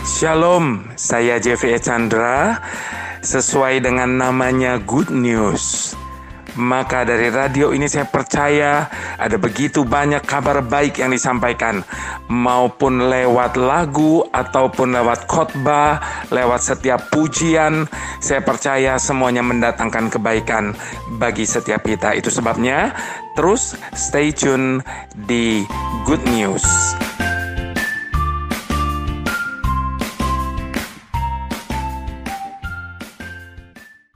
Shalom, saya Jeffrey Chandra. Sesuai dengan namanya Good News. Maka dari radio ini saya percaya ada begitu banyak kabar baik yang disampaikan maupun lewat lagu ataupun lewat khotbah, lewat setiap pujian, saya percaya semuanya mendatangkan kebaikan bagi setiap kita. Itu sebabnya terus stay tune di Good News.